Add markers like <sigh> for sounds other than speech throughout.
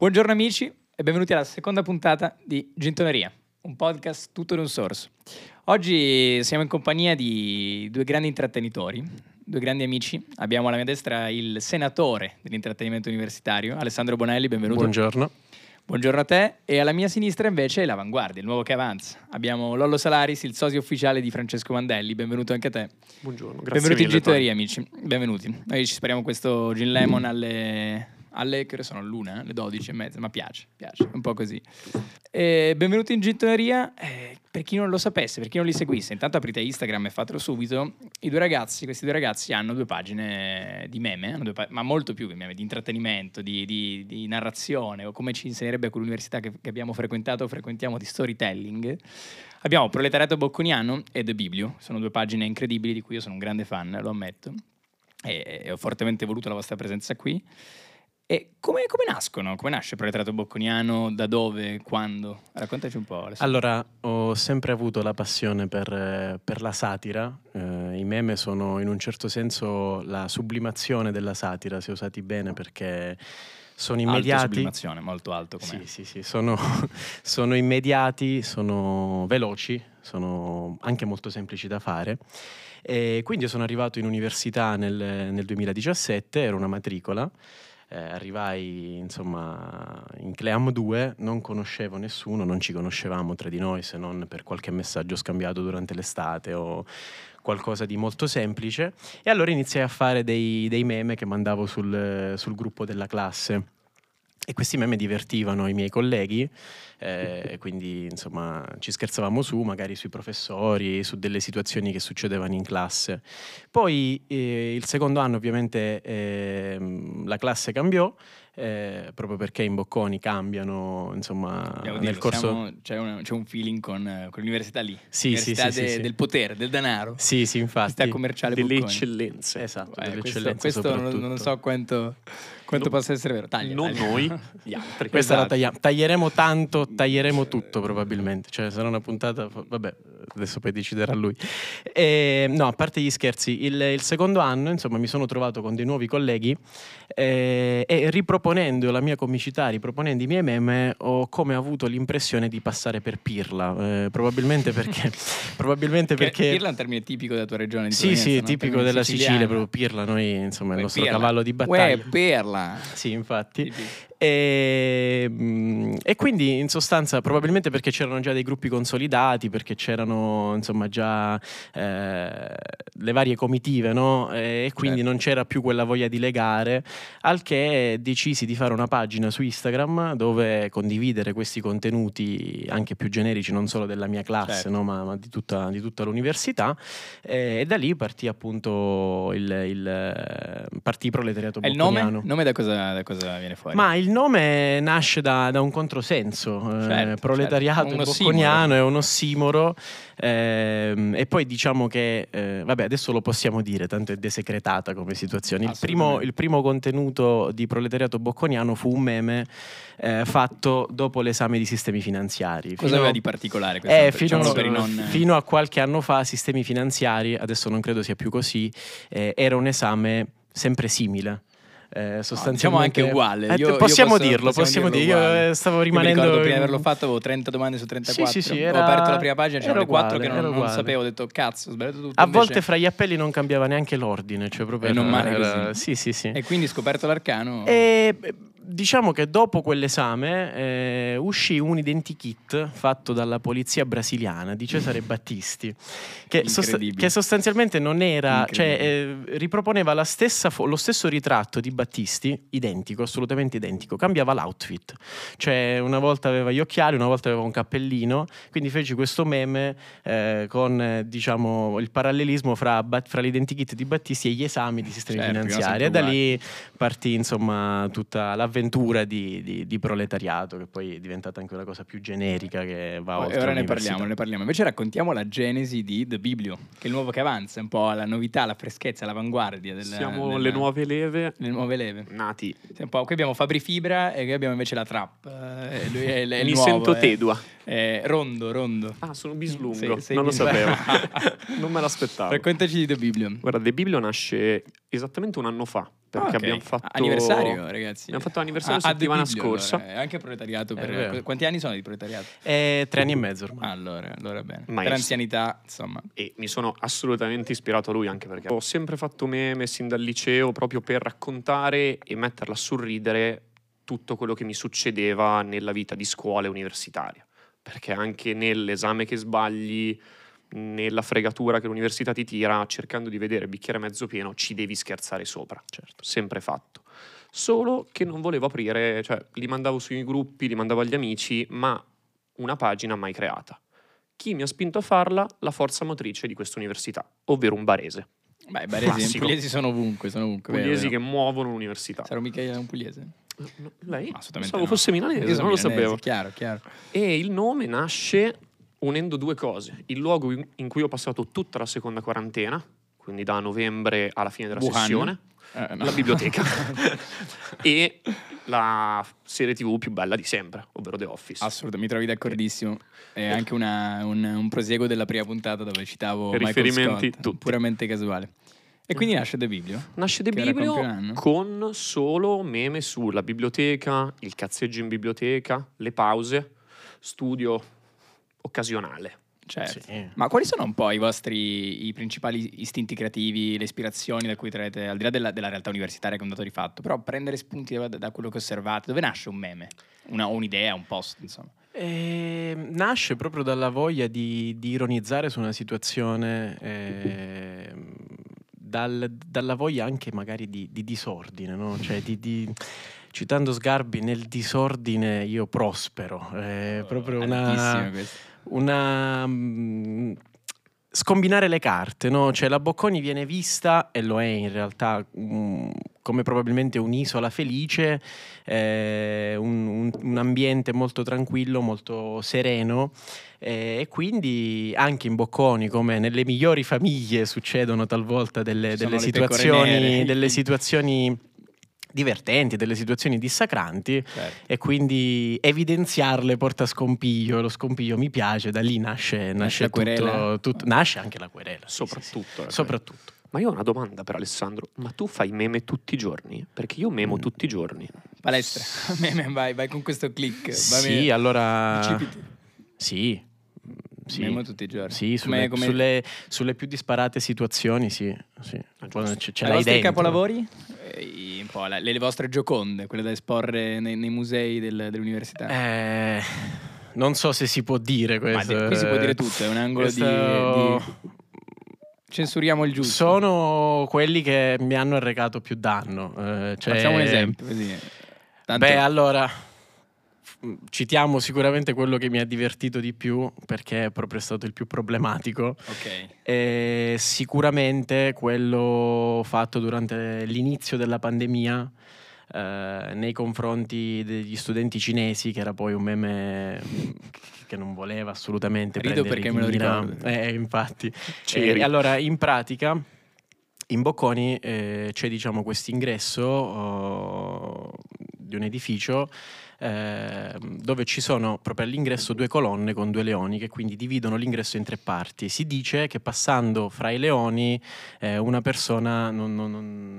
Buongiorno amici e benvenuti alla seconda puntata di Gintoneria, un podcast tutto in un source. Oggi siamo in compagnia di due grandi intrattenitori, due grandi amici. Abbiamo alla mia destra il senatore dell'intrattenimento universitario, Alessandro Bonelli, benvenuto. Buongiorno. Buongiorno a te e alla mia sinistra invece è l'Avanguardia, il nuovo che avanza. Abbiamo Lollo Salaris, il socio ufficiale di Francesco Mandelli, benvenuto anche a te. Buongiorno, grazie Benvenuti in mille, Gintoneria amici, benvenuti. Noi ci speriamo questo gin lemon alle... alle che ore sono? L'una, le 12 e mezza, ma piace, piace, un po' così. E benvenuti in Gintoneria, eh, per chi non lo sapesse, per chi non li seguisse, intanto aprite Instagram e fatelo subito. I due ragazzi, questi due ragazzi hanno due pagine di meme, pa- ma molto più che meme, di intrattenimento, di, di- di narrazione, o come ci insegnerebbe quell'università che, che abbiamo frequentato, frequentiamo di storytelling. Abbiamo Proletariato Bocconiano e The Biblio, sono due pagine incredibili di cui io sono un grande fan, lo ammetto, e, e ho fortemente voluto la vostra presenza qui. E come, come nascono? Come nasce Proletariato Bocconiano? Da dove? Quando? Raccontaci un po'. Alessandro. Allora, ho sempre avuto la passione per, per la satira. Eh, I meme sono in un certo senso la sublimazione della satira, se usati bene, perché sono Alto immediati. sublimazione, molto alto come Sì, sì, sì, sono, <laughs> sono immediati, sono veloci, sono anche molto semplici da fare. E quindi sono arrivato in università nel, nel 2017, ero una matricola. Eh, arrivai insomma in Cleam 2, non conoscevo nessuno, non ci conoscevamo tra di noi se non per qualche messaggio scambiato durante l'estate o qualcosa di molto semplice. E allora iniziai a fare dei, dei meme che mandavo sul, sul gruppo della classe. E questi meme divertivano i miei colleghi, eh, quindi insomma ci scherzavamo su, magari sui professori, su delle situazioni che succedevano in classe. Poi eh, il secondo anno ovviamente ehm, la classe cambiò, eh, proprio perché in Bocconi cambiano, insomma, Devo nel dirlo, corso... siamo- c'è, un, c'è un feeling con, eh, con l'università lì. Sì, L'università sì, de- sì, sì. del potere, del denaro. Sì, sì, infatti. Commerciale delle Bocconi. eccellenze. Esatto, Eh, delle questo questo non, so quanto, quanto No, possa essere vero. Taglia, non taglia. noi, <laughs> gli altri. Questa la Esatto. tagliamo. Taglieremo tanto, taglieremo tutto probabilmente. Cioè, sarà una puntata. Vabbè, adesso poi deciderà lui. E, no, a parte gli scherzi, il, il secondo anno, insomma, mi sono trovato con dei nuovi colleghi eh, e riproponendo la mia comicità, riproponendo i miei meme, ho come avuto l'impressione di passare per pirla. eh, probabilmente perché. <laughs> probabilmente perché Pirla è un termine tipico della tua regione di sì, sì, no? Tipico della siciliano. Sicilia, proprio pirla. Noi, insomma, è il nostro pirla. cavallo di battaglia. Uè, Perla. Sì, infatti. Tipico. E, mm, e quindi in sostanza probabilmente perché c'erano già dei gruppi consolidati, perché c'erano insomma già eh, le varie comitive, no? E, quindi Certo. non c'era più quella voglia di legare, al che decisi di fare una pagina su Instagram dove condividere questi contenuti anche più generici, non solo della mia classe, Certo. no? ma, ma di, tutta, di tutta l'università. E, e da lì partì appunto il, il partì Proletariato E il nome? Bocconiano. Nome da cosa, da cosa viene fuori? Ma il nome nasce da, da un controsenso, eh, Certo, proletariato certo, bocconiano è un ossimoro ehm, e poi diciamo che, eh, vabbè adesso lo possiamo dire, tanto è desecretata come situazione. Il primo, il primo contenuto di proletariato bocconiano fu un meme eh, fatto dopo l'esame di sistemi finanziari. cosa Fino- aveva di particolare questo? eh, Diciamo fino, non... fino a qualche anno fa, sistemi finanziari, adesso non credo sia più così, eh, era un esame sempre simile. Eh, sostanzialmente diciamo anche uguale. Eh, possiamo posso- dirlo, possiamo possiamo dirlo uguale. eh, stavo Io mi rimanendo. prima di averlo fatto avevo 30 domande su 34 Sì, sì, sì, ho era- aperto la prima pagina c'erano era le 4 uguale, che non, non uguale. sapevo ho detto cazzo ho sbagliato tutto A invece- volte fra gli appelli non cambiava neanche l'ordine, cioè proprio E non male era-. Sì, sì, sì. e quindi scoperto l'arcano E diciamo che dopo quell'esame eh, uscì un identikit fatto dalla polizia brasiliana di Cesare <laughs> Battisti, che, sost- che sostanzialmente non era, cioè eh, riproponeva la stessa fo- lo stesso ritratto di Battisti, identico, assolutamente identico, cambiava l'outfit, cioè una volta aveva gli occhiali, una volta aveva un cappellino, quindi feci questo meme eh, con diciamo il parallelismo fra, Bat- fra l'identikit di Battisti e gli esami di sistemi Certo, finanziari. e da lì partì insomma tutta l'avventura di, di- di proletariato che poi è diventata anche una cosa più generica che va e oltre ora ne parliamo, ne parliamo. Invece raccontiamo la genesi di The Biblio, che è il nuovo che avanza, un po' la novità, la freschezza, l'avanguardia della, Siamo della- le nuove leve le nuove leve. nati. Un po'. Qui abbiamo Fabri Fibra e qui abbiamo invece la trap. Eh, lui è, è il Mi nuovo, sento eh. tedua. Eh, rondo, rondo. Ah, sono bislungo. Sei- sei non lo bislungo. sapevo. <laughs> non me l'aspettavo. Raccontaci di The Biblio. Guarda, The Biblio nasce esattamente un anno fa. Perché Ok. abbiamo fatto Anniversario, ragazzi. Abbiamo fatto l'anniversario Ah, settimana Biblio, scorsa. allora. È anche proletariato. È Per... vero. Quanti anni sono di proletariato? Eh, tre anni e mezzo ormai. Allora, allora bene. Per Maestro. anzianità, insomma. e mi sono assolutamente ispirato a lui anche perché ho sempre fatto meme sin dal liceo proprio per raccontare e metterla a sorridere tutto quello che mi succedeva nella vita di scuola e universitaria. Perché anche nell'esame che sbagli, nella fregatura che l'università ti tira, cercando di vedere il bicchiere mezzo pieno, ci devi scherzare sopra. Certo, sempre fatto. Solo che non volevo aprire, cioè li mandavo sui gruppi, li mandavo agli amici, ma una pagina mai creata. Chi mi ha spinto a farla? La forza motrice di questa università, ovvero un barese. Beh, i baresi, i Classico. pugliesi sono ovunque, sono ovunque. Pugliesi vero. che muovono l'università. Sarò mica io un pugliese? No, Lei? Assolutamente Pensavo no. fosse milanese, non lo milanese, sapevo. Chiaro, chiaro. E il nome nasce unendo due cose. Il luogo in cui ho passato tutta la seconda quarantena, quindi da novembre alla fine della Wuhan? sessione, Eh, no. la biblioteca <laughs> e la serie tv più bella di sempre, ovvero The Office. Assolutamente, mi trovi d'accordissimo. È anche una- un, un prosieguo della prima puntata dove citavo riferimenti Scott, tutti. puramente casuale. E quindi nasce The Biblio. Nasce The Biblio con solo meme sulla biblioteca, il cazzeggio in biblioteca, le pause, studio occasionale. Certo. Sì. Ma quali sono un po' i vostri i principali istinti creativi, le ispirazioni da cui traete, al di là della, della realtà universitaria che è un dato di fatto, però prendere spunti da, da quello che osservate, dove nasce un meme? Una, un'idea, un post, insomma. Eh, nasce proprio dalla voglia di, di ironizzare su una situazione, ehm, dal- dalla voglia anche magari di, di disordine, no? Cioè di- di- citando Sgarbi, nel disordine io prospero. È proprio una, Altissimo questo. Una mm, scombinare le carte, no? Cioè la Bocconi viene vista e lo è in realtà mm, come probabilmente un'isola felice, eh, un, un- un ambiente molto tranquillo, molto sereno eh, e quindi anche in Bocconi come nelle migliori famiglie succedono talvolta delle, delle situazioni, delle situazioni divertenti, delle situazioni dissacranti Certo. e quindi evidenziarle porta scompiglio, lo scompiglio mi piace, da lì nasce, nasce, querela. tutto, tutto- nasce anche la querela. Soprattutto. sì, sì. la Soprattutto. Ma io ho una domanda per Alessandro. Ma tu fai meme tutti i giorni? Perché io memo Mm. tutti i giorni. Palestra. <laughs> Meme, vai, vai con questo click. Sì, allora... Bicipiti. Sì. Sì. Memo tutti i giorni. Sì, sulle, Come- sulle- sulle più disparate situazioni, sì. sì. Quando ce, ce I l'hai dentro. capolavori? I- un po' la- le, le vostre gioconde, quelle da esporre nei, nei musei del- dell'università. Eh, non so se si può dire Ma questo. di- qui si può dire tutto, è un angolo di- Questo- di... Censuriamo il giusto. Sono quelli che mi hanno arrecato più danno. eh, cioè- Facciamo un esempio. Così. Tanto- Beh, allora citiamo sicuramente quello che mi ha divertito di più perché è proprio stato il più problematico. ok. E sicuramente quello fatto durante l'inizio della pandemia eh, nei confronti degli studenti cinesi, che era poi un meme che non voleva assolutamente Rido perché me lo ricordo. Eh, infatti. C'eri. E allora, in pratica, in Bocconi eh, c'è diciamo questo ingresso oh, di un edificio eh, dove ci sono proprio all'ingresso due colonne con due leoni che quindi dividono l'ingresso in tre parti. Si dice che passando fra i leoni eh, una persona non, non-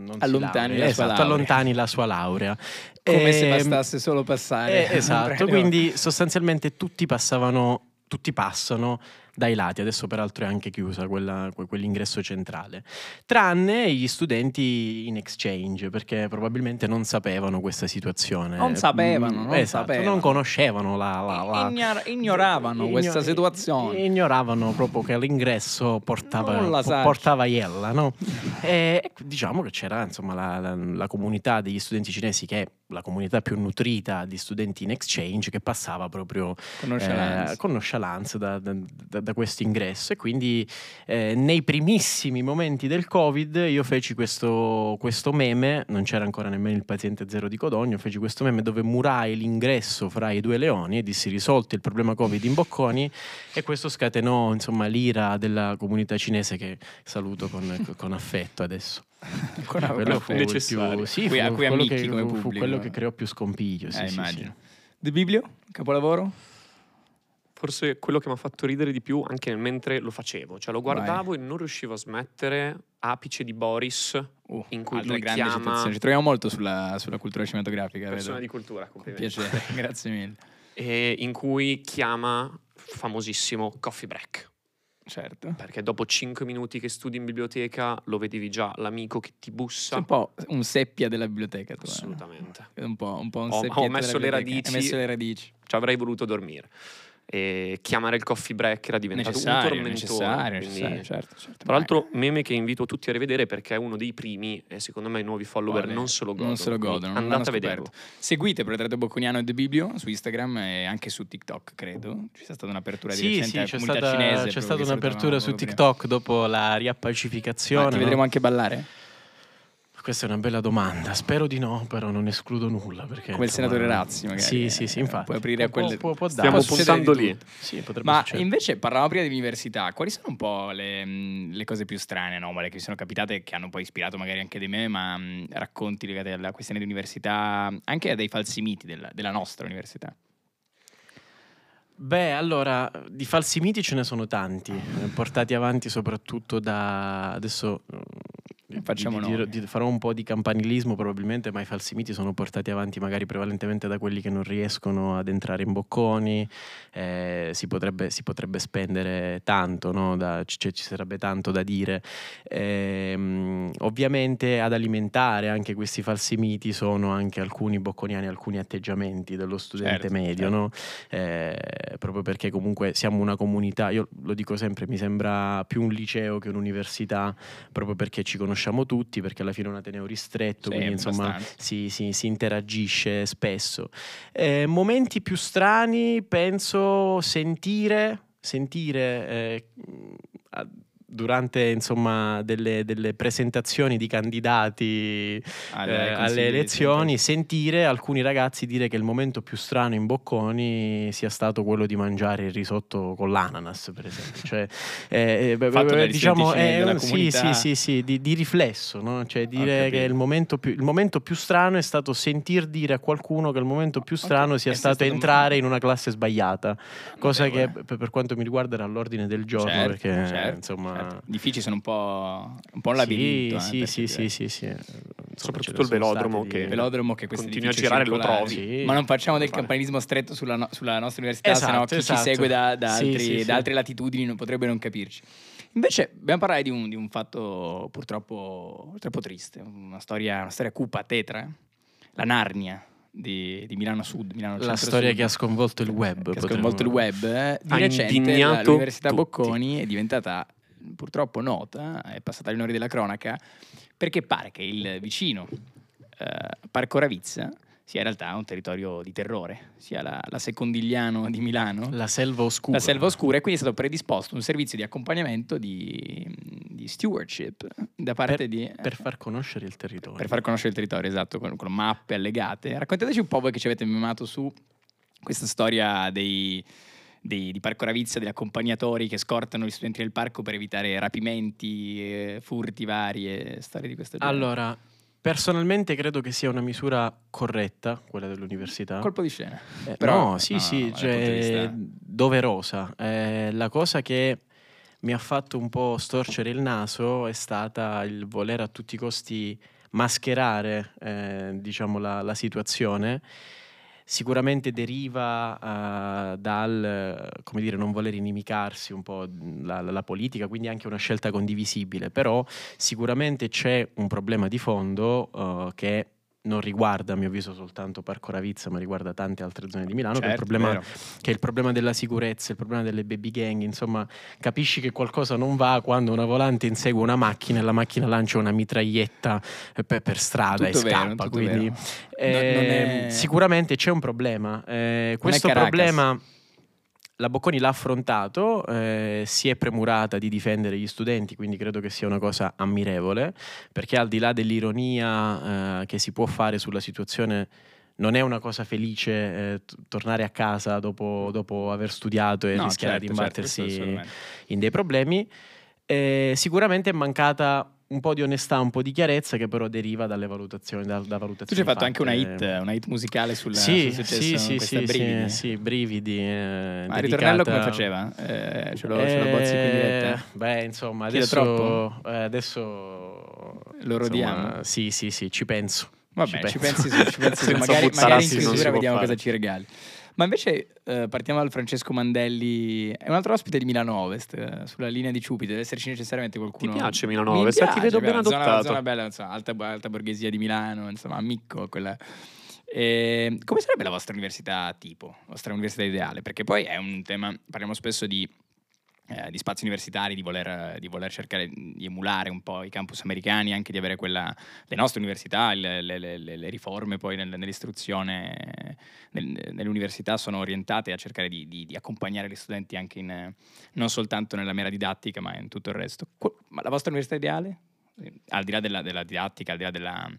non- Allontani la sua Esatto, laurea. allontani la sua laurea. Come se Ehm, bastasse solo passare. eh, esatto, <laughs> quindi sostanzialmente tutti passavano, tutti passano dai lati, adesso peraltro è anche chiusa quella- que- quell'ingresso centrale, tranne gli studenti in exchange, perché probabilmente non sapevano questa situazione. Non sapevano, Mm, non esatto, sapevano. non conoscevano la... la- la- Ignor- ignoravano Igno- questa situazione. Ignoravano proprio che l'ingresso portava, portava iella, no? e e diciamo che c'era insomma la, la- la comunità degli studenti cinesi che è la comunità più nutrita di studenti in exchange che passava proprio Con nonchalance. eh, con nonchalance da, da- da- da questo ingresso e quindi eh, nei primissimi momenti del covid io feci questo, questo meme non c'era ancora nemmeno il paziente zero di Codogno feci questo meme dove murai l'ingresso fra i due leoni e dissi risolto il problema covid in Bocconi e questo scatenò insomma l'ira della comunità cinese che saluto con, con affetto adesso Con- quello fu, il più, necessario. sì, Qui- a fu cui quello che, come fu pubblico. quello che creò più scompiglio sì, Eh, sì, sì. immagino. The Biblio, capolavoro? Forse quello che mi ha fatto ridere di più anche mentre lo facevo. Cioè lo guardavo e non riuscivo a smettere. Apice di Boris, Uh, in cui lui chiama citazione. Ci troviamo molto sulla, sulla cultura cinematografica, persona vedo. di cultura, Con complimenti. piacere, <laughs> grazie mille. E in cui chiama famosissimo Coffee Break. Certo. Perché dopo 5 minuti che studi in biblioteca lo vedevi già l'amico che ti bussa. un po' un seppia della biblioteca tu. eh. Assolutamente. Un po', un po' un Ho- ho messo le radici. Hai messo le radici. Ci avrei voluto dormire. E chiamare il coffee break era diventato un Necessario, tormentone. necessario, quindi- necessario, certo, certo. Tra l'altro, meme che invito tutti a rivedere perché è uno dei primi e secondo me i nuovi follower Quale? non se lo godono. Non se lo godono, Andate a vederlo. Seguite Proletariato Bocconiano e The Biblio su Instagram e anche su TikTok, credo. Ci sia stata un'apertura di Sì, recente sì, alla c'è stata, cinese. c'è stata un'apertura su prima. TikTok dopo la riappacificazione. Ma ti no? vedremo anche ballare? Questa è una bella domanda. Spero di no, però non escludo nulla. Perché, Come il insomma, senatore Razzi, magari. Sì, sì, sì, Eh, infatti. Puoi aprire a quelle... può- può Stiamo può puntando lì. Sì, potrebbe Ma succedere. invece parlavamo prima di università, quali sono un po' le, le cose più strane, anomale che vi sono capitate e che hanno poi ispirato magari anche di me, ma mh, racconti legati alla questione di università, anche a dei falsi miti della, della nostra università? Beh, allora, di falsi miti ce ne sono tanti, eh, portati avanti soprattutto da... Adesso eh, Facciamo di- di- di- farò un po' di campanilismo probabilmente, ma i falsi miti sono portati avanti magari prevalentemente da quelli che non riescono ad entrare in bocconi, eh, si, potrebbe, si potrebbe spendere tanto, no? Da- cioè, ci sarebbe tanto da dire. Ehm, ovviamente ad alimentare anche questi falsi miti sono anche alcuni bocconiani, alcuni atteggiamenti dello studente Certo, medio, certo. no? Eh, proprio perché comunque siamo una comunità, io lo dico sempre, mi sembra più un liceo che un'università, proprio perché ci conosciamo tutti, perché alla fine è un ateneo ristretto, Sì, quindi insomma si, si- si interagisce spesso. Eh, momenti più strani, penso sentire, sentire eh, durante insomma delle, delle presentazioni di candidati Alle eh, alle di elezioni, sentire alcuni ragazzi dire che il momento più strano in Bocconi sia stato quello di mangiare il risotto con l'ananas, per esempio. Cioè, <laughs> eh, eh, diciamo, un- sì, sì, sì, sì, di, di riflesso, no? cioè dire che il momento, più, il momento più strano è stato sentir dire a qualcuno che il momento più Ok, strano sia è stato stato un- entrare in una classe sbagliata, cosa che Notevole. per, per quanto mi riguarda era all'ordine del giorno, Certo, perché certo, insomma... certo. Gli uffici sono un po', un po' un labirinto. eh, Sì, per sì, sì, sì, sì. Soprattutto il velodromo che- Il velodromo che questo Continui a girare e lo trovi. Sì. Ma non facciamo del campanilismo stretto sulla, no- sulla nostra università, Esatto, sennò chi esatto. ci segue da, da Sì, altri- sì, da altre latitudini non potrebbe non capirci. Invece dobbiamo parlare di un, di un fatto purtroppo, purtroppo triste, una storia, una storia cupa, tetra, la Narnia di, di Milano Sud. Milano La storia Sud, che ha sconvolto il web. che ha sconvolto il web. eh, Di Ha recente l'Università tutti. Bocconi è diventata purtroppo nota, è passata agli onori della cronaca, perché pare che il vicino eh, Parco Ravizza sia in realtà un territorio di terrore, sia la, la Secondigliano di Milano, La selva oscura. la selva oscura, e quindi è stato predisposto un servizio di accompagnamento di, di stewardship da parte per, di... per far conoscere il territorio. Per far conoscere il territorio, esatto, con, con mappe allegate. Raccontateci un po' voi che ci avete memato su questa storia dei, dei- di Parco Ravizia, degli accompagnatori che scortano gli studenti del parco per evitare rapimenti, eh, furti vari e storie di questo genere. Allora, personalmente credo che sia una misura corretta, quella dell'università. colpo di scena. Eh, Però- no, sì, no, sì, no, cioè, vista- doverosa. Eh, la cosa che mi ha fatto un po' storcere il naso è stata il voler a tutti i costi mascherare, eh, diciamo, la, la situazione. Sicuramente deriva eh, dal, eh, come dire, non voler inimicarsi un po' la, la- la politica, quindi anche una scelta condivisibile, però sicuramente c'è un problema di fondo eh, che non riguarda a mio avviso soltanto Parco Ravizza, ma riguarda tante altre zone di Milano, che, è il Certo, problema, che è il problema della sicurezza, il problema delle baby gang, insomma, capisci che qualcosa non va quando una volante insegue una macchina e la macchina lancia una mitraglietta eh, per, per strada Tutto e vero, scappa. quindi eh, No- non è- sicuramente c'è un problema. Eh, questo problema la Bocconi l'ha affrontato, eh, si è premurata di difendere gli studenti, quindi credo che sia una cosa ammirevole, perché al di là dell'ironia eh, che si può fare sulla situazione, non è una cosa felice eh, t- tornare a casa dopo, dopo aver studiato e No, rischiare certo, di certo, imbattersi assolutamente. in dei problemi. Eh, sicuramente è mancata un po' di onestà, un po' di chiarezza che però deriva dalle valutazioni, da, da valutazioni Tu ci hai fatto anche una fatte. hit, una hit musicale sul, Sì, sul successo sì, sì, brividi. sì, sì, brividi. eh, Ma il ritornello come faceva? Eh, ce, lo, ce lo bozzi qui in diretta? Eh, Beh, insomma, adesso, eh, adesso Lo rodiamo? insomma, Sì, sì, sì, ci penso. Vabbè, ci, penso. pensi su, ci pensi su. <laughs> Magari, magari in chiusura vediamo fare. cosa ci regali. Ma invece eh, partiamo dal Francesco Mandelli, è un altro ospite di Milano Ovest, eh, sulla linea di Ciupi, deve esserci necessariamente qualcuno... Ti piace Milano Mi Ovest? Eh, ti piace, vedo ben beh, zona- adottato. Zona bella, insomma, alta, alta borghesia di Milano, insomma, amico, quella... Eh, come sarebbe la vostra università tipo, la vostra università ideale? Perché poi è un tema, parliamo spesso di, eh, di spazi universitari, di voler, di voler cercare di emulare un po' i campus americani, anche di avere quella, le nostre università, le, le- le- le riforme poi nel- nell'istruzione nel- nelle università sono orientate a cercare di, di- di accompagnare gli studenti anche in, non soltanto nella mera didattica, ma in tutto il resto. Ma la vostra università ideale? Al di là della, della didattica, al di là della-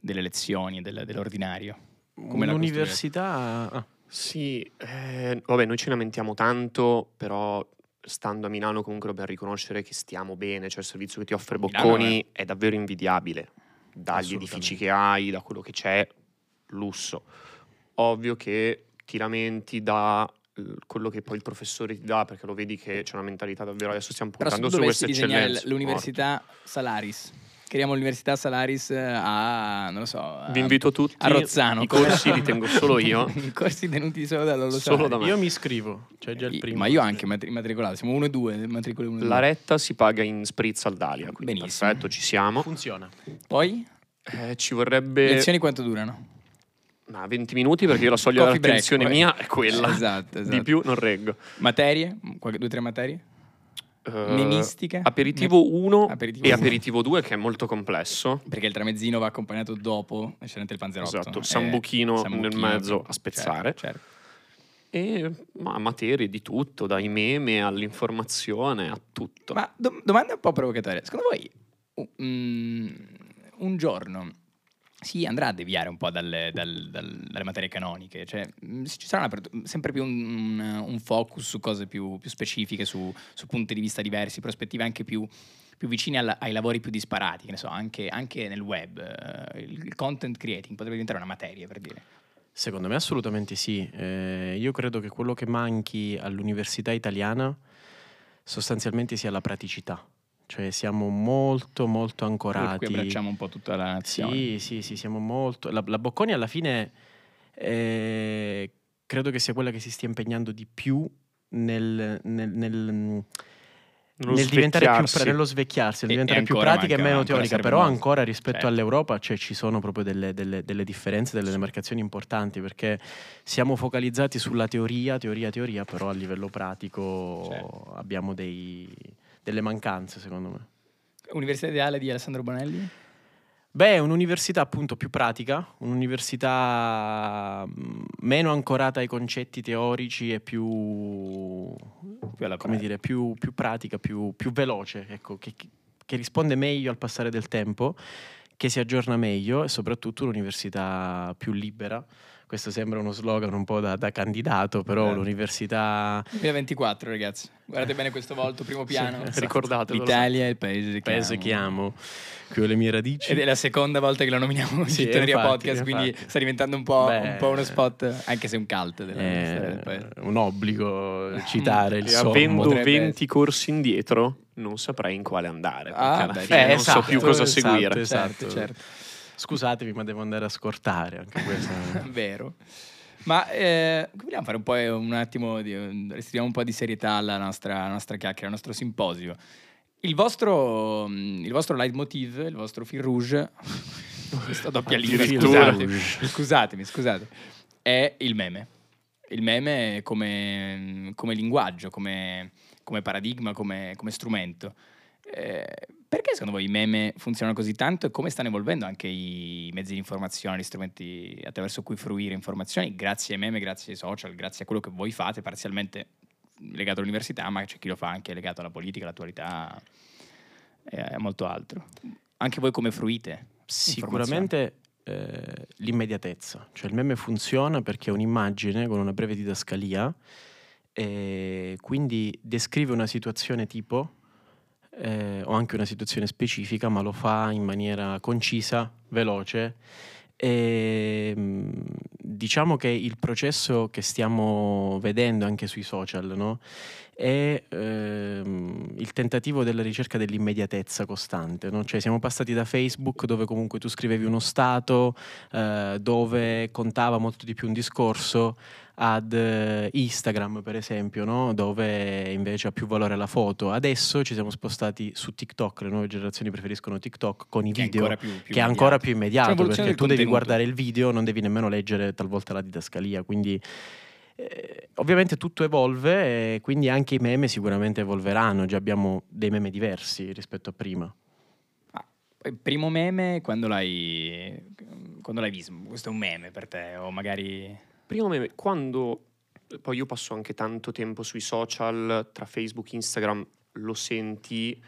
delle lezioni, del- dell'ordinario. Come Un'università... ah, Sì, eh, vabbè, noi ci lamentiamo tanto, però stando a Milano comunque dobbiamo riconoscere che stiamo bene, cioè il servizio che ti offre Milano Bocconi è davvero invidiabile, dagli edifici che hai, da quello che c'è, lusso. Ovvio che ti lamenti da eh, quello che poi il professore ti dà, perché lo vedi che c'è una mentalità davvero, adesso stiamo Però se puntando su eccellenza. l- l'università Salaris, creiamo l'università Salaris eh, a, non lo so, a, Vi invito tutti, a Rozzano. i corsi li tengo solo io. <laughs> I corsi tenuti solo da Lollo Solo da me. Io mi iscrivo, cioè già il primo. Ma io anche matri- immatricolato, siamo uno e due, matricoli uno e La due. retta si paga in spritz al Dalia, quindi Benissimo. perfetto, ci siamo. Funziona. Poi, Eh, ci vorrebbe lezioni quanto durano? ma 20 minuti perché io la soglia dell'attenzione mia è quella. Esatto, esatto. Di più non reggo. Materie? Qualche, due o tre materie? Eh, Menistica? Aperitivo 1 Aperitivo e uno. aperitivo 2 che è molto complesso. Perché il tramezzino va accompagnato dopo, c'è il panzerotto. Esatto, eh, sambuchino nel mezzo a spezzare. Certo, certo. E ma, materie di tutto, dai meme all'informazione a tutto. Ma do- domanda un po' provocatoria. Secondo voi u- mm, un giorno si andrà a deviare un po' dalle, dal- dal- dalle materie canoniche? Cioè, mm, ci sarà una- sempre più un, un- focus su cose più, più specifiche, su, su punti di vista diversi, prospettive anche più, più vicine alla- ai lavori più disparati, che ne so, anche, anche nel web. eh, il content creating potrebbe diventare una materia, per dire. Secondo me assolutamente sì. Eh, io credo che quello che manchi all'università italiana sostanzialmente sia la praticità. Cioè siamo molto molto ancorati. cui abbracciamo un po' tutta la nazione. Sì, sì, sì, siamo molto... La, la Bocconi alla fine eh, credo che sia quella che si stia impegnando di più nel, nel- nel- Nello nel diventare più pra- nello svecchiarsi, nel E- e diventare più pratica e manca- meno ancora teorica, però molto. ancora rispetto Certo. all'Europa cioè, ci sono proprio delle, delle- delle differenze, delle demarcazioni importanti perché siamo focalizzati sulla teoria, teoria, teoria, però a livello pratico Certo. abbiamo dei- delle mancanze secondo me. Università ideale di Alessandro Bonelli? Beh, un'università appunto più pratica, un'università mh, meno ancorata ai concetti teorici e più, Più dire, più, più pratica, più, più veloce, ecco, che, che risponde meglio al passare del tempo, che si aggiorna meglio e soprattutto un'università più libera. Questo sembra uno slogan un po' da, da candidato, però Eh. l'università 2024, ragazzi. Guardate bene questo volto, primo piano. <laughs> esatto. Ricordatevelo. L'Italia è il paese che paese amo. che amo, qui ho le mie radici. Ed è la seconda volta che lo nominiamo in Sì, Gittoneria infatti, Podcast, quindi infatti. sta diventando un po', Beh, un po' uno spot, anche se un cult della paese. un obbligo citare il <laughs> sommo. avendo potrebbe 20 corsi indietro, non saprei in quale andare. Perché Ah, alla beh, fine eh, non esatto, so più cosa esatto, seguire. esatto. Certo, certo. Scusatemi, ma devo andare a scortare anche questo. <laughs> Vero. Ma eh, vogliamo fare un po' un attimo, di, restituiamo un po' di serietà alla nostra, alla nostra chiacchiera, al nostro simposio. Il vostro, mm, il vostro leitmotiv, il vostro fil rouge, <laughs> questa doppia linea, Addirittura. scusate, scusatemi, scusate, è il meme. Il meme come, come linguaggio, come, come paradigma, come, come strumento. Eh, perché secondo voi i meme funzionano così tanto e come stanno evolvendo anche i mezzi di informazione, gli strumenti attraverso cui fruire informazioni, grazie ai meme, grazie ai social, grazie a quello che voi fate, parzialmente legato all'università, ma c'è chi lo fa anche legato alla politica, all'attualità e molto altro. Anche voi come fruite? Sicuramente eh, l'immediatezza, cioè il meme funziona perché è un'immagine con una breve didascalia e quindi descrive una situazione tipo eh, o anche una situazione specifica, ma lo fa in maniera concisa, veloce. E, mm, diciamo che il processo che stiamo vedendo anche sui social no? è ehm, il tentativo della ricerca dell'immediatezza costante. No? Cioè siamo passati da Facebook dove comunque tu scrivevi uno stato, eh, dove contava molto di più un discorso, ad eh, Instagram, per esempio, no? dove invece ha più valore la foto. Adesso ci siamo spostati su TikTok, le nuove generazioni preferiscono TikTok con i Che è video, ancora più, più che è ancora più immediato, un'evoluzione perché tu del devi contenuto. guardare il video, non devi nemmeno leggere talvolta la didascalia. Quindi eh, ovviamente tutto evolve e quindi anche i meme sicuramente evolveranno. Già abbiamo dei meme diversi rispetto a prima. Ah, il primo meme, quando l'hai, quando l'hai visto? Questo è un meme per te? O magari... Primo meme, quando poi io passo anche tanto tempo sui social, tra Facebook Instagram, lo senti,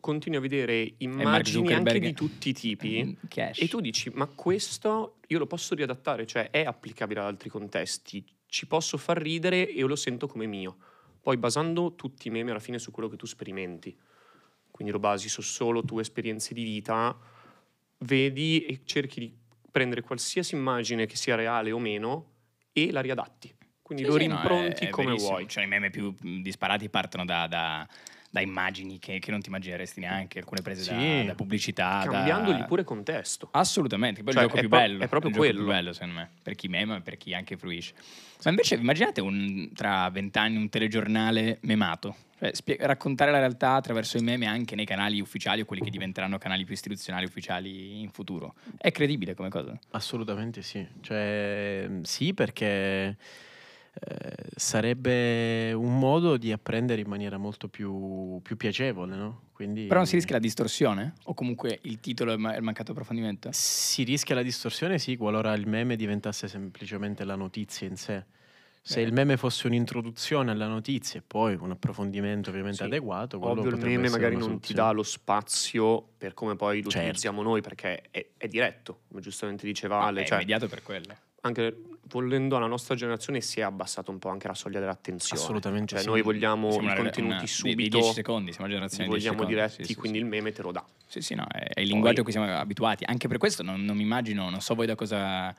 continui a vedere immagini anche di tutti i tipi. Cash. E tu dici, ma questo io lo posso riadattare, cioè è applicabile ad altri contesti, ci posso far ridere e io lo sento come mio. Poi basando tutti i meme alla fine su quello che tu sperimenti, quindi lo basi su solo tue esperienze di vita, vedi e cerchi di prendere qualsiasi immagine che sia reale o meno e la riadatti. Quindi Sì, lo sì, no, rimpronti è- è come verissimo. vuoi. Cioè, i meme più disparati partono da, da- da immagini che, che non ti immagineresti neanche, alcune prese da- Sì. da, pubblicità. da- Cambiandogli pure contesto. Assolutamente, poi Cioè, il gioco è più pro- bello. è proprio il gioco quello. più bello, secondo me, per chi mema e per chi anche fruisce. Ma invece immaginate un- tra vent'anni un telegiornale memato, cioè spie- raccontare la realtà attraverso i meme anche nei canali ufficiali o quelli che diventeranno canali più istituzionali ufficiali in futuro. È credibile come cosa? Assolutamente sì. Cioè, sì, perché eh, sarebbe un modo di apprendere in maniera molto più, più piacevole, no? Quindi Però non si rischia la distorsione? O comunque il titolo è ma- è il mancato approfondimento? Si rischia la distorsione, sì, qualora il meme diventasse semplicemente la notizia in sé. Se Beh. il meme fosse un'introduzione alla notizia e poi un approfondimento ovviamente Sì. adeguato, Ovvio il meme magari non ti dà lo spazio per come poi lo Certo. utilizziamo noi, perché è, è diretto, come giustamente diceva Ale. è cioè, immediato per quello. anche volendo alla nostra generazione si è abbassata un po' anche la soglia dell'attenzione. Assolutamente Cioè sì. noi vogliamo Siamo i una- contenuti una- subito, dei 10 secondi, siamo una generazione di 10 vogliamo secondi. diretti, Sì, sì, quindi sì. il meme te lo dà. Sì, sì, no, è, è il linguaggio a cui siamo abituati. Anche per questo non, non mi immagino, non so voi da cosa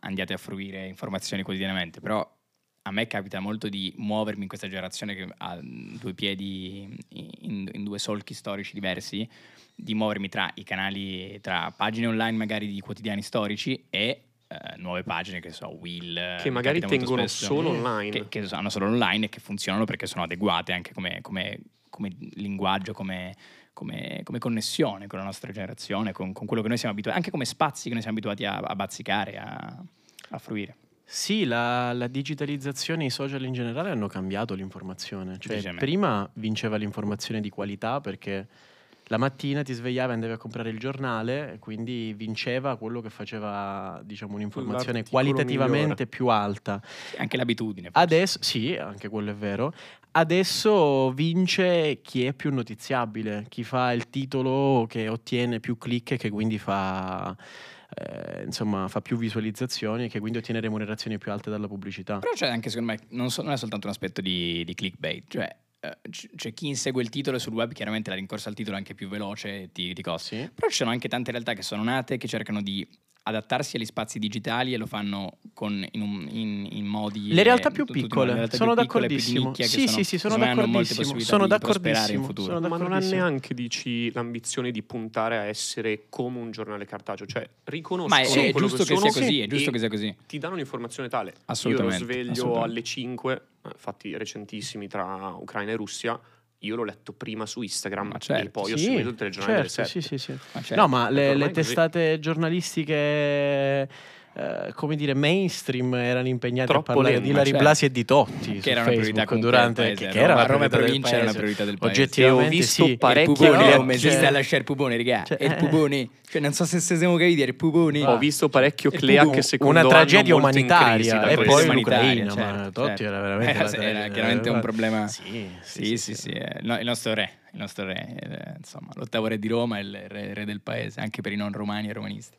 andiate a fruire informazioni quotidianamente, però a me capita molto di muovermi in questa generazione che ha due piedi in, in due solchi storici diversi, di muovermi tra i canali, tra pagine online magari di quotidiani storici e eh, nuove pagine che so, Will. Che mi magari tengono spesso solo online. che, che sono solo online e che funzionano perché sono adeguate anche come, come- come linguaggio, come, come- come connessione con la nostra generazione, con, con quello che noi siamo abituati, anche come spazi che noi siamo abituati a, a bazzicare, a, a fruire. Sì, la, la digitalizzazione e i social in generale hanno cambiato l'informazione. Cioè, prima vinceva l'informazione di qualità perché la mattina ti svegliavi e andavi a comprare il giornale e quindi vinceva quello che faceva diciamo, un'informazione qualitativamente migliore. più alta. Anche l'abitudine. forse. Adesso, sì, anche quello è vero. Adesso vince chi è più notiziabile, chi fa il titolo che ottiene più click e che quindi fa, eh, insomma, fa più visualizzazioni e che quindi ottiene remunerazioni più alte dalla pubblicità. Però c'è anche, secondo me, non, so- non è soltanto un aspetto di, di clickbait, cioè c'è chi insegue il titolo sul web chiaramente la rincorsa al titolo è anche più veloce ti, ti costa. Sì. Però ci sono anche tante realtà che sono nate che cercano di adattarsi agli spazi digitali e lo fanno con, in, un- in- in modi... Le realtà eh, più piccole, le realtà sono più piccole, d'accordissimo. nicchia, che Sì, sono- sì, sì, sono d'accordissimo. Sono d'accordissimo, futuro. sono Ma non ha d'accordissimo. neanche, dici, l'ambizione di puntare a essere come un giornale cartaceo, cioè riconoscono Ma è, Sì, è giusto che, sono sia così, è giusto che sia così. ti danno un'informazione tale. Assolutamente, Io lo sveglio assolutamente. alle 5, eh, fatti recentissimi tra Ucraina e Russia, io l'ho letto prima su Instagram Ma certo, e poi ho Sì, seguito il telegiornale certo, del sì, 7. sì, sì. Ma certo. No, ma le, le testate giornalistiche, eh, come dire, mainstream erano impegnate Troppo a parlare lente, di Lari certo. Blasi e di Totti Che era una priorità durante del che, paese. che era Roma, Roma provincia era una paese. priorità del paese. Oggettivamente ho visto sì. parecchi il pupone Parecchie non esiste cioè- a lasciare il pupone, raga. Cioè, il eh. pupone. Cioè, non so se siamo capiti, è il pupone. Ho visto parecchio E Clea che secondo una tragedia umanitaria e poi l'Ucraina, ma certo, Totti certo. era veramente Era- era chiaramente un problema. Sì, Sì, sì, eh, no, il nostro re, il nostro re, insomma, l'ottavo re di Roma il re, re del paese, anche per i non romani e romanisti.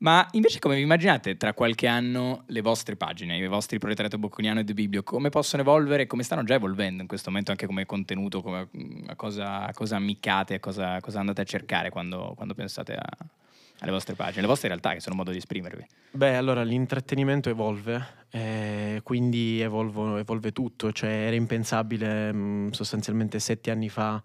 Ma invece come vi immaginate tra qualche anno le vostre pagine, i vostri proletariato bocconiano e The Biblio, come possono evolvere, come stanno già evolvendo in questo momento anche come contenuto, come, a, cosa, a cosa ammiccate, a cosa, cosa andate a cercare quando, quando pensate a, alle vostre pagine, le vostre realtà che sono un modo di esprimervi? Beh, allora l'intrattenimento evolve, eh, quindi evolvo- evolve tutto, cioè era impensabile mh, sostanzialmente sette anni fa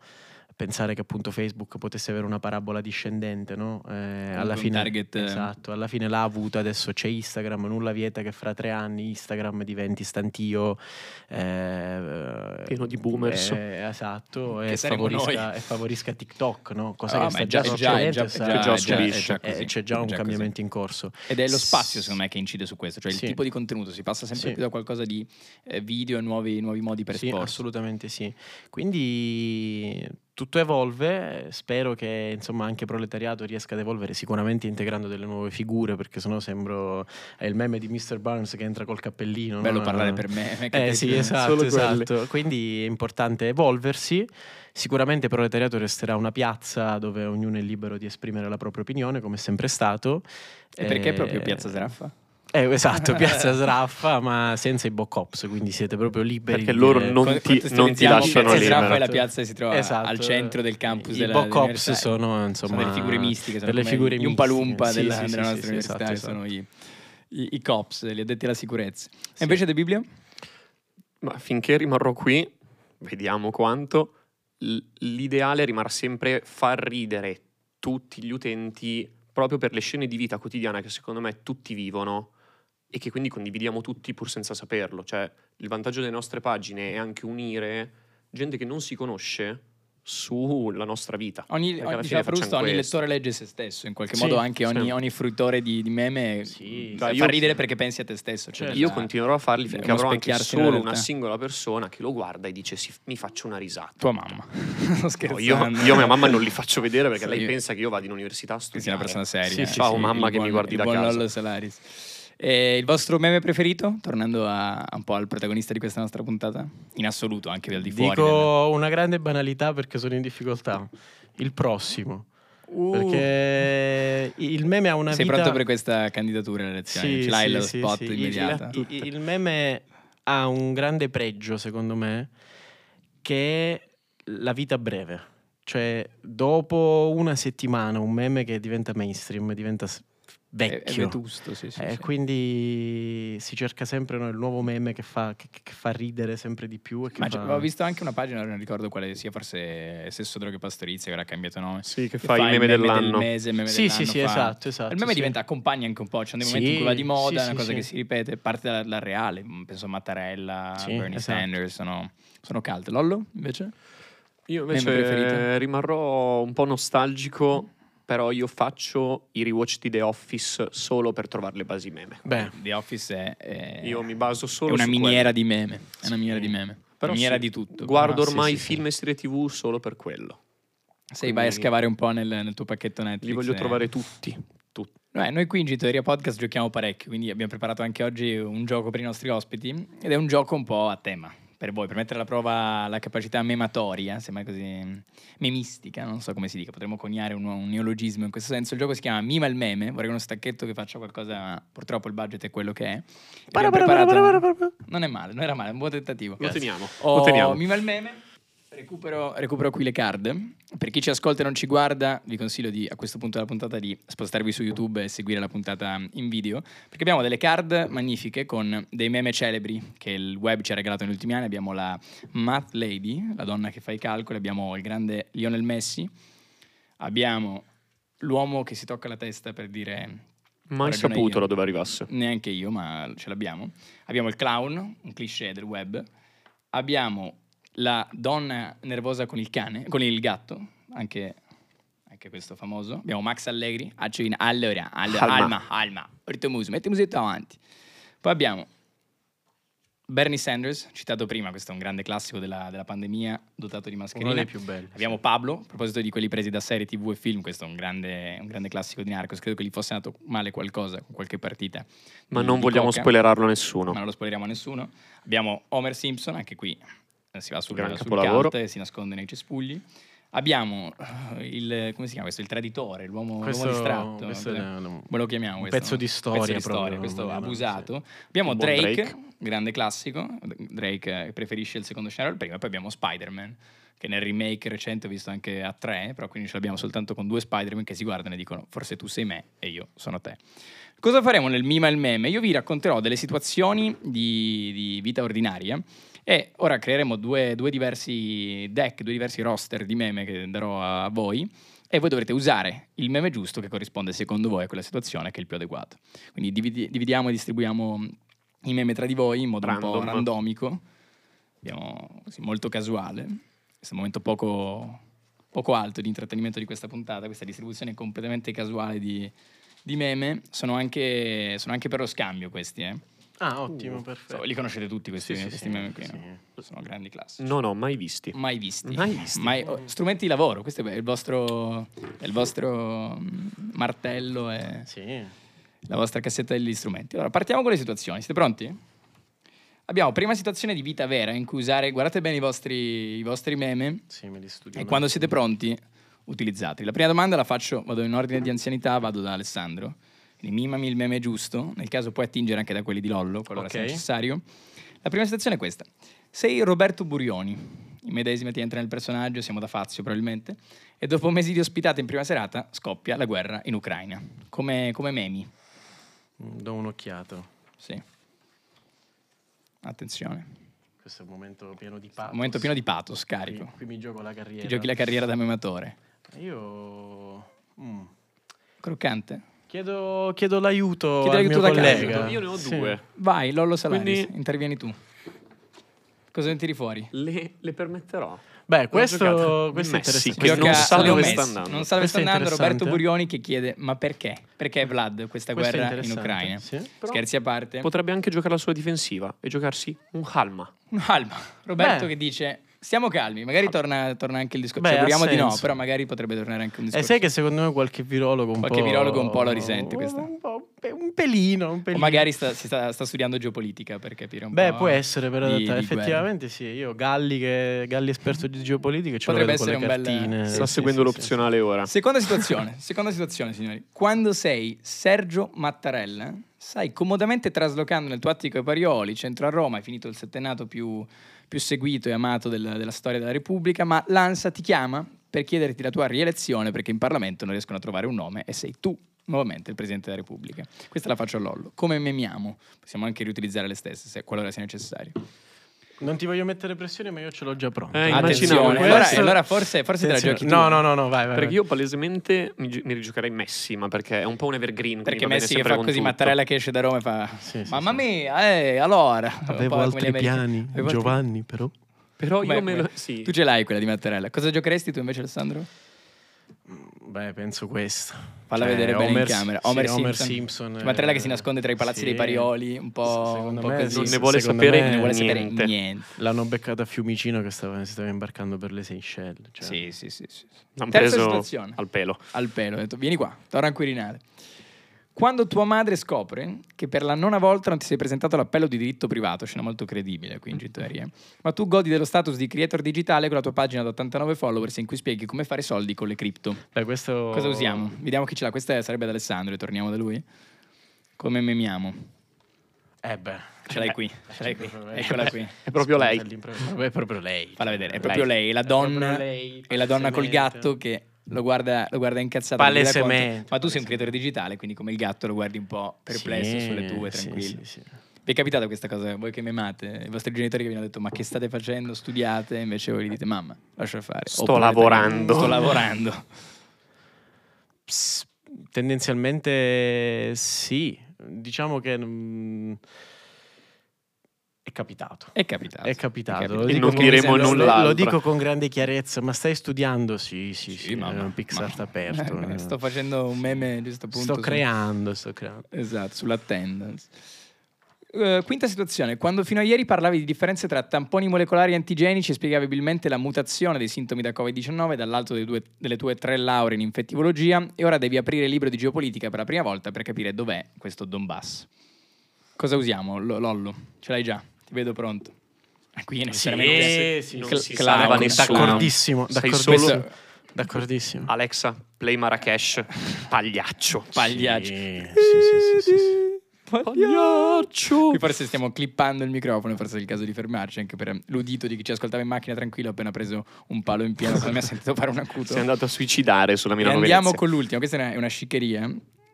pensare che appunto Facebook potesse avere una parabola discendente, no? Eh, alla fine, target, eh. esatto, alla fine l'ha avuto, adesso c'è Instagram, nulla vieta che fra tre anni Instagram diventi stantio, eh, Pieno di boomers. eh, esatto, e favorisca, e favorisca TikTok, no? Cosa Ah, che sta è già, già- già- già- succedendo, sta- già- già già eh, così, c'è già un così. cambiamento in corso. Ed è lo spazio, secondo me, che incide su questo, cioè il Sì. tipo di contenuto. Si passa sempre Sì. più da qualcosa di eh, video e nuovi, nuovi modi per Sì, esporsi. assolutamente sì. Quindi tutto evolve, spero che insomma anche Proletariato riesca ad evolvere sicuramente integrando delle nuove figure perché sennò sembro è il meme di Mr. Barnes che entra col cappellino. Bello no? parlare per me. Eh sì, esatto, esatto. Quindi è importante evolversi. Sicuramente Proletariato resterà una piazza dove ognuno è libero di esprimere la propria opinione, come è sempre stato. E perché Eh, proprio Piazza Seraffa? Eh, esatto, <laughs> Piazza Sraffa, ma senza i Boccops, quindi siete proprio liberi. Perché loro non Qu- ti- non ti lasciano Piazza libero. Seraffa è la piazza che si trova Esatto. al centro del campus I della Boccops sono insomma sono delle figure mistiche, sono delle figure gli Umpa mistiche. Lumpa Sì, della, sì, della sì, nostra sì, università, esatto, che esatto. sono i, i, i cops, gli addetti alla sicurezza. E invece De Biblio? Ma finché rimarrò qui, vediamo quanto, l'ideale rimarrà sempre far ridere tutti gli utenti proprio per le scene di vita quotidiana che secondo me tutti vivono e che quindi condividiamo tutti pur senza saperlo. Cioè, il vantaggio delle nostre pagine è anche unire gente che non si conosce sulla nostra vita. Ogni, ogni, fine Frusto, ogni lettore legge se stesso, in qualche Sì, modo anche ogni, sì. ogni fruitore di, di meme Sì, fa io- ridere perché pensi a te stesso. Cioè Certo. Io continuerò a farli finché avrò anche solo una singola persona che lo guarda e dice "Sì, mi faccio una risata. Tua mamma. <laughs> Sto No, io, io mia mamma non li faccio vedere perché Sì, lei io- pensa che io vada in università a Che sia studiare. una persona seria. Sì, eh. sì, Ciao sì, mamma che mi buon- guardi il da buon casa. Lollo Salaris. E il vostro meme preferito? Tornando a, un po' al protagonista di questa nostra puntata? In assoluto, anche al di fuori. Dico una grande banalità perché sono in difficoltà. Il prossimo. Uh, Perché il meme ha una sei vita... pronto per questa candidatura alle elezioni? Sì, Ce l'hai sì, lo sì, spot sì. Il- immediato? Il, il meme ha un grande pregio, secondo me, che è la vita breve. Cioè, dopo una settimana, un meme che diventa mainstream, diventa s- È, è vecchio. vetusto, sì, sì, Eh, sì. quindi si cerca sempre no, il nuovo meme che fa, che, che fa ridere sempre di più. E che Ma fa... avevo visto anche una pagina, non ricordo quale sia, forse Sesso Droghe Pastorizia, che ora ha cambiato nome. Sì, che che fa i meme del dell'anno. mese, il meme Sì, sì, dell'anno, sì, fa- esatto, esatto. il meme sì. diventa accompagna anche un po', c'è dei Sì, momenti in cui va di moda, sì, è una sì, cosa sì. che si ripete, parte dalla, dal reale, penso a Mattarella, Sì, Bernie esatto. Sanders, sono, sono cult. Lollo, invece? Io Meme invece rimarrò un po' nostalgico, però io faccio i rewatch di The Office solo per trovare le basi meme. Beh, The Office è, è- Io mi baso è solo una su miniera quello. di meme, è una miniera Sì. di meme, Però una miniera sì, di tutto. Guardo Ah, sì, ormai sì, sì. film e serie TV solo per quello. Se vai a quindi- scavare un po' nel, nel tuo pacchetto Netflix. Li voglio eh. trovare tutti. tutti. Beh, noi qui in Gitoria Podcast giochiamo parecchio, quindi abbiamo preparato anche oggi un gioco per i nostri ospiti ed è un gioco un po' a tema per voi, per mettere alla prova la capacità mematoria, sembra così memistica, non so come si dica, potremmo coniare un, un neologismo in questo senso. Il gioco si chiama Mima il meme, vorrei uno stacchetto che faccia qualcosa, ma purtroppo il budget è quello che è. para, para, para, preparato- para, para. Non è male, non era male, è un buon tentativo. Lo teniamo. Ho Lo teniamo. Mima il meme. Recupero, recupero qui le card. Per chi ci ascolta e non ci guarda, vi consiglio di, a questo punto della puntata di spostarvi su YouTube e seguire la puntata in video, perché abbiamo delle card magnifiche con dei meme celebri che il web ci ha regalato negli ultimi anni. Abbiamo la Math Lady, la donna che fa i calcoli, abbiamo il grande Lionel Messi, abbiamo l'uomo che si tocca la testa per dire Mai saputo io. da dove arrivasse. neanche io, ma ce l'abbiamo. Abbiamo il clown, un cliché del web. Abbiamo la donna nervosa con il cane, con il gatto, anche, anche questo famoso. Abbiamo Max Allegri, Acciolina. Allora, allora, Alma. Alma, Ortomuso, metti musietta avanti. Poi abbiamo Bernie Sanders, citato prima, questo è un grande classico della, della pandemia, dotato di Uno mascherine. dei più belli. Abbiamo Pablo, a proposito di quelli presi da serie TV e film, questo è un grande, un grande classico di Narcos, credo che gli fosse andato male qualcosa con qualche partita. Ma non vogliamo coca, spoilerarlo a nessuno. Ma non lo spoileriamo a nessuno. Abbiamo Homer Simpson, anche qui si va sul, Gran sul e si nasconde nei cespugli. Abbiamo eh, il, come si chiama questo? Il traditore, l'uomo, l'uomo Questo, distratto. questo è come lo chiamiamo questo? pezzo di storia Pezzo di storia, proprio, questo no, no, abusato. Abbiamo Un buon Drake, Drake. grande classico. Drake eh, preferisce il secondo scenario al primo. E poi abbiamo Spider-Man, che nel remake recente ho visto anche a tre, però quindi ce l'abbiamo soltanto con due Spider-Man che si guardano e dicono forse tu sei me e io sono te. Cosa faremo nel Mima il meme? Io vi racconterò delle situazioni di, di vita ordinaria e ora creeremo due, due diversi deck, due diversi roster di meme che darò a voi e voi dovrete usare il meme giusto che corrisponde secondo voi a quella situazione che è il più adeguato. Quindi dividi- dividiamo e distribuiamo i meme tra di voi in modo un po' Random. randomico, Abbiamo così, molto casuale. Questo è un momento poco, poco alto di intrattenimento di questa puntata, questa distribuzione completamente casuale di, di meme. Sono anche, sono anche per lo scambio questi, eh. Ah, ottimo, Uh, perfetto. So, li conoscete tutti questi, Sì, sì, questi sì, meme qui, sì. no? Sono grandi classici. Non ho mai visti. Mai visti. Mai visti. Mai- oh, strumenti di lavoro, questo è il vostro, è il vostro mm, martello e Sì. la vostra cassetta degli strumenti. Allora, partiamo con le situazioni. Siete pronti? Abbiamo prima situazione di vita vera in cui usare, guardate bene i vostri, i vostri meme Sì, me li studio. e quando siete pronti utilizzateli. La prima domanda la faccio, vado in ordine di anzianità, vado da Alessandro. Mimami il meme giusto, nel caso puoi attingere anche da quelli di Lollo, qualora sia Ok. necessario. La prima situazione è questa. Sei Roberto Burioni, immedesimati entra nel personaggio, siamo da Fazio probabilmente, e dopo mesi di ospitata in prima serata scoppia la guerra in Ucraina. Come, come memi, Mm, Do un'occhiato. sì. Attenzione. Questo è un momento pieno di pathos. Un momento pieno di pathos, Qui, carico. qui mi gioco la carriera. Ti giochi la carriera da mematore. Io... mm. Croccante. Chiedo, chiedo l'aiuto Chiedi al l'aiuto mio collega. Io ne ho Sì. due. Vai, Lollo Salaris, Quindi- intervieni tu. Cosa ne tiri fuori? Le, le permetterò. Beh, questo, questo è interessante. che Gioca non sa dove sta andando. Non sa dove sta andando Roberto. Burioni che chiede ma perché? Perché Vlad questa Questo guerra in Ucraina? sì. Scherzi a parte. Potrebbe anche giocare la sua difensiva e giocarsi un Halma. Calma. Roberto Beh. che dice stiamo calmi, magari torna, torna anche il discorso. Beh, Ci auguriamo di no, però magari potrebbe tornare anche un E discorso. sai che secondo me qualche virologo un Qualche po'... virologo un po' lo risente questa. Un, po', un pelino, un o pelino. magari sta, si sta, sta studiando geopolitica per capire un Beh, po'. può essere però di- realtà, di guerra. effettivamente sì. Io Galli che Galli esperto di geopolitica ce lo Potrebbe essere un bel-. Sì, Sta sì, seguendo sì, sì, l'opzionale ora. Seconda situazione, <laughs> seconda situazione, signori. Quando sei Sergio Mattarella, stai comodamente traslocando nel tuo attico ai Parioli, centro a Roma, hai finito il settennato più, più seguito e amato del- della storia della Repubblica, ma l'ANSA ti chiama per chiederti la tua rielezione perché in Parlamento non riescono a trovare un nome e sei tu nuovamente il Presidente della Repubblica. Questa la faccio a Lollo. Come memiamo? Possiamo anche riutilizzare le stesse, se qualora sia necessario. Non ti voglio mettere pressione, ma io ce l'ho già pronto. Eh, Attenzione, allora, questo. allora forse, forse te la giochi tu. No, no, no, no, vai, vai. Perché vai. io palesemente mi, gi- mi rigiocherei Messi, ma perché è un po' un evergreen. Perché Messi fa così, tutto. Mattarella che esce da Roma e fa Sì, sì, Mamma sì. mia, eh, allora Avevo altri piani, Avevo altri- Giovanni, però. Però io Beh, me lo... Sì. Tu ce l'hai quella di Mattarella. Cosa giocheresti tu invece Alessandro? Beh, penso questo. Falla Cioè, vedere bene in Homer- camera. sì, Homer, Homer Simpson. Simpson, Cioè, Mattarella eh, che si nasconde tra i palazzi sì. dei Parioli, un po', Secondo un po' me così. non ne vuole sapere me Non ne vuole sapere niente. niente. L'hanno beccato a Fiumicino che stava, si stava imbarcando per le Seychelles. Cioè. Sì, sì, sì. sì. Terza preso situazione. al pelo. Al pelo. Ho detto, vieni qua, torna a Quirinale. Quando tua madre scopre che per la nona volta non ti sei presentato all'appello di diritto privato, scena molto credibile qui in Gittoria, ma tu godi dello status di creator digitale con la tua pagina da 89 followers in cui spieghi come fare soldi con le cripto. Beh, questo... Cosa usiamo? Vediamo chi ce l'ha. Questa sarebbe ad Alessandro e torniamo da lui. Come memiamo? Eh beh. Ce l'hai qui, ce l'hai qui. <laughs> Eccola qui. È proprio lei. È proprio lei. Falla vedere, è proprio lei, la donna, proprio lei, è la donna col gatto che lo guarda, lo guarda incazzato. Palesemente, Ma tu sei un creatore digitale, quindi come il gatto lo guardi un po' perplesso Sì, sulle tue, tranquillo. sì, sì. Vi è capitata questa cosa? Voi che memate, i vostri genitori che vi hanno detto ma che state facendo? Studiate? Invece voi gli dite mamma, lascia fare. Sto Oppure, lavorando. Sto lavorando. Tendenzialmente sì. Diciamo che mm, è capitato. È capitato. È capitato. È Lo capitato. E non diremo lo- null'altro. Lo dico con grande chiarezza, ma stai studiando? Sì, sì, sì. mamma, è un Pixar mamma. aperto. Eh, eh. Sto facendo un meme giusto appunto. Sto su- creando, sto creando. Esatto, sull'attendance. Eh, quinta situazione, quando fino a ieri parlavi di differenze tra tamponi molecolari e antigenici e spiegabilmente la mutazione dei sintomi da Covid-19 dall'alto due- delle tue tre lauree in infettivologia e ora devi aprire il libro di geopolitica per la prima volta per capire dov'è questo Donbass. Cosa usiamo, Lo- Lollo? Ce l'hai già, vedo pronto. <laughs> Qui è Sì, necessariamente sì, non cl- si salva nessuno. D'accordissimo, Sei d'accordissimo. solo- D'accordissimo. Alexa, play Marrakesh, <laughs> pagliaccio. Pagliaccio. Sì, sì, sì, sì, sì. Pagliaccio. Qui forse stiamo clippando il microfono, forse è il caso di fermarci anche per l'udito di chi ci ascoltava in macchina tranquillo, ho appena preso un palo in pieno, mi ha sentito fare un acuto. Sei andato a suicidare sulla Milano andiamo Venezia. con l'ultimo, questa è una, è una sciccheria.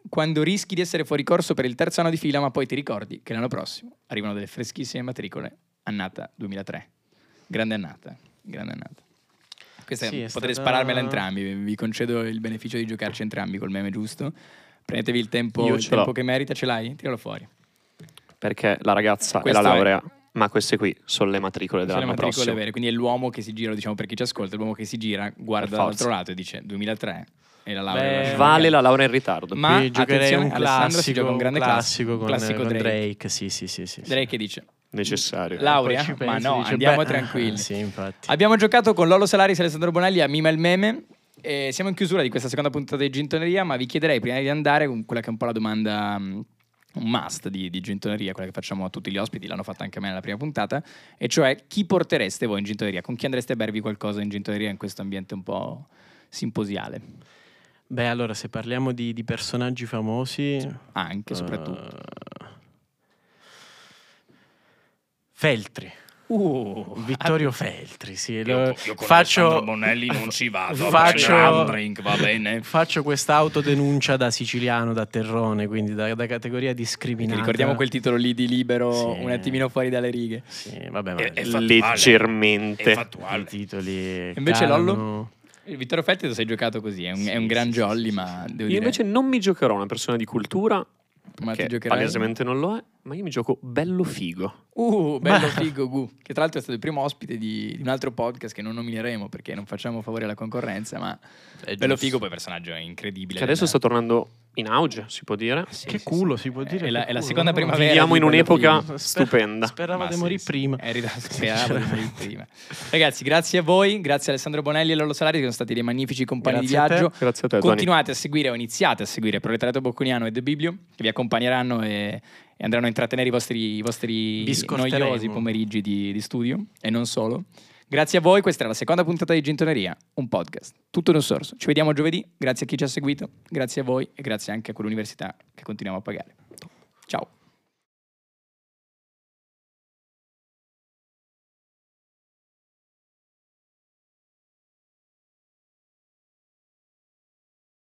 Quando rischi di essere fuori corso per il terzo anno di fila, ma poi ti ricordi che l'anno prossimo arrivano delle freschissime matricole, annata 2003. Grande annata, grande annata. Questa Sì, è potete stata- spararmela entrambi, vi- concedo il beneficio di giocarci entrambi col meme giusto. Prendetevi il tempo, il tempo che merita, ce l'hai? Tiralo fuori. Perché la ragazza Questo è la è- laurea, ma queste qui sono le matricole Sono le dell'anno matricole prossimo. vere, quindi è l'uomo che si gira, diciamo per chi ci ascolta, è l'uomo che si gira, guarda dall'altro lato e dice 2003 e la laurea. Beh, la Vale la laurea in ritardo. Ma Qui giocherei attenzione, un Alessandro si classico, gioca un grande classico con, classico con Drake. Drake. Sì, sì, sì, sì. Drake che dice Necessario. laurea? Ma no, dici, andiamo beh, tranquilli. Sì, infatti. Abbiamo giocato con Lolo Salaris e Alessandro Bonelli a Mima il meme. E siamo in chiusura di questa seconda puntata di Gintoneria, ma vi chiederei prima di andare con quella che è un po' la domanda, un must di, di Gintoneria, quella che facciamo a tutti gli ospiti, l'hanno fatta anche a me nella prima puntata, e cioè chi portereste voi in Gintoneria? Con chi andreste a bervi qualcosa in Gintoneria in questo ambiente un po' simposiale? Beh, allora, se parliamo di, di personaggi famosi... Anche, soprattutto. eh, Feltri. Uh, Vittorio Feltri, sì. io, io con faccio, Alessandro Bonelli non ci vado. faccio- drink, va bene. faccio questa autodenuncia da siciliano, da terrone, quindi da, da categoria Quindi discriminata. ricordiamo quel titolo lì di libero Sì. un attimino fuori dalle righe. Sì, vabbè, ma È- è i. Leggermente. È fattuale. titoli... Invece calano. Lollo? Vittorio Feltri lo sei giocato così, è un, è un Sì, gran sì, sì, jolly, sì, ma devo Io dire... invece non mi giocherò una persona di cultura, ma ti che giocherai? palesemente non lo è, ma io mi gioco bello figo. Uh, bello Ma- figo Gu, che tra l'altro è stato il primo ospite di, di un altro podcast che non nomineremo perché non facciamo favore alla concorrenza, ma È bello giusto. figo, poi personaggio incredibile. Che adesso sta tornando in auge, si può dire. Sì, Che sì, culo, sì. si può dire. È la, che è la seconda primavera. Viviamo in Bello un'epoca Figo. stupenda. Speravo di morire sì. prima. È <laughs> speravo di morire prima. Ragazzi, grazie a voi, grazie a Alessandro Bonelli e Lollo Salari che sono stati dei magnifici compagni Grazie di a te. viaggio. Grazie a te, Tony. Continuate a seguire o iniziate a seguire Proletariato Bocconiano e The Biblio che vi accompagneranno e, e andranno a intrattenere i vostri, i vostri noiosi pomeriggi di, di studio e non solo. Grazie a voi, questa era la seconda puntata di Gintoneria, un podcast, tutto in un sorso. Ci vediamo giovedì, grazie a chi ci ha seguito, grazie a voi e grazie anche a quell'università che continuiamo a pagare. Ciao.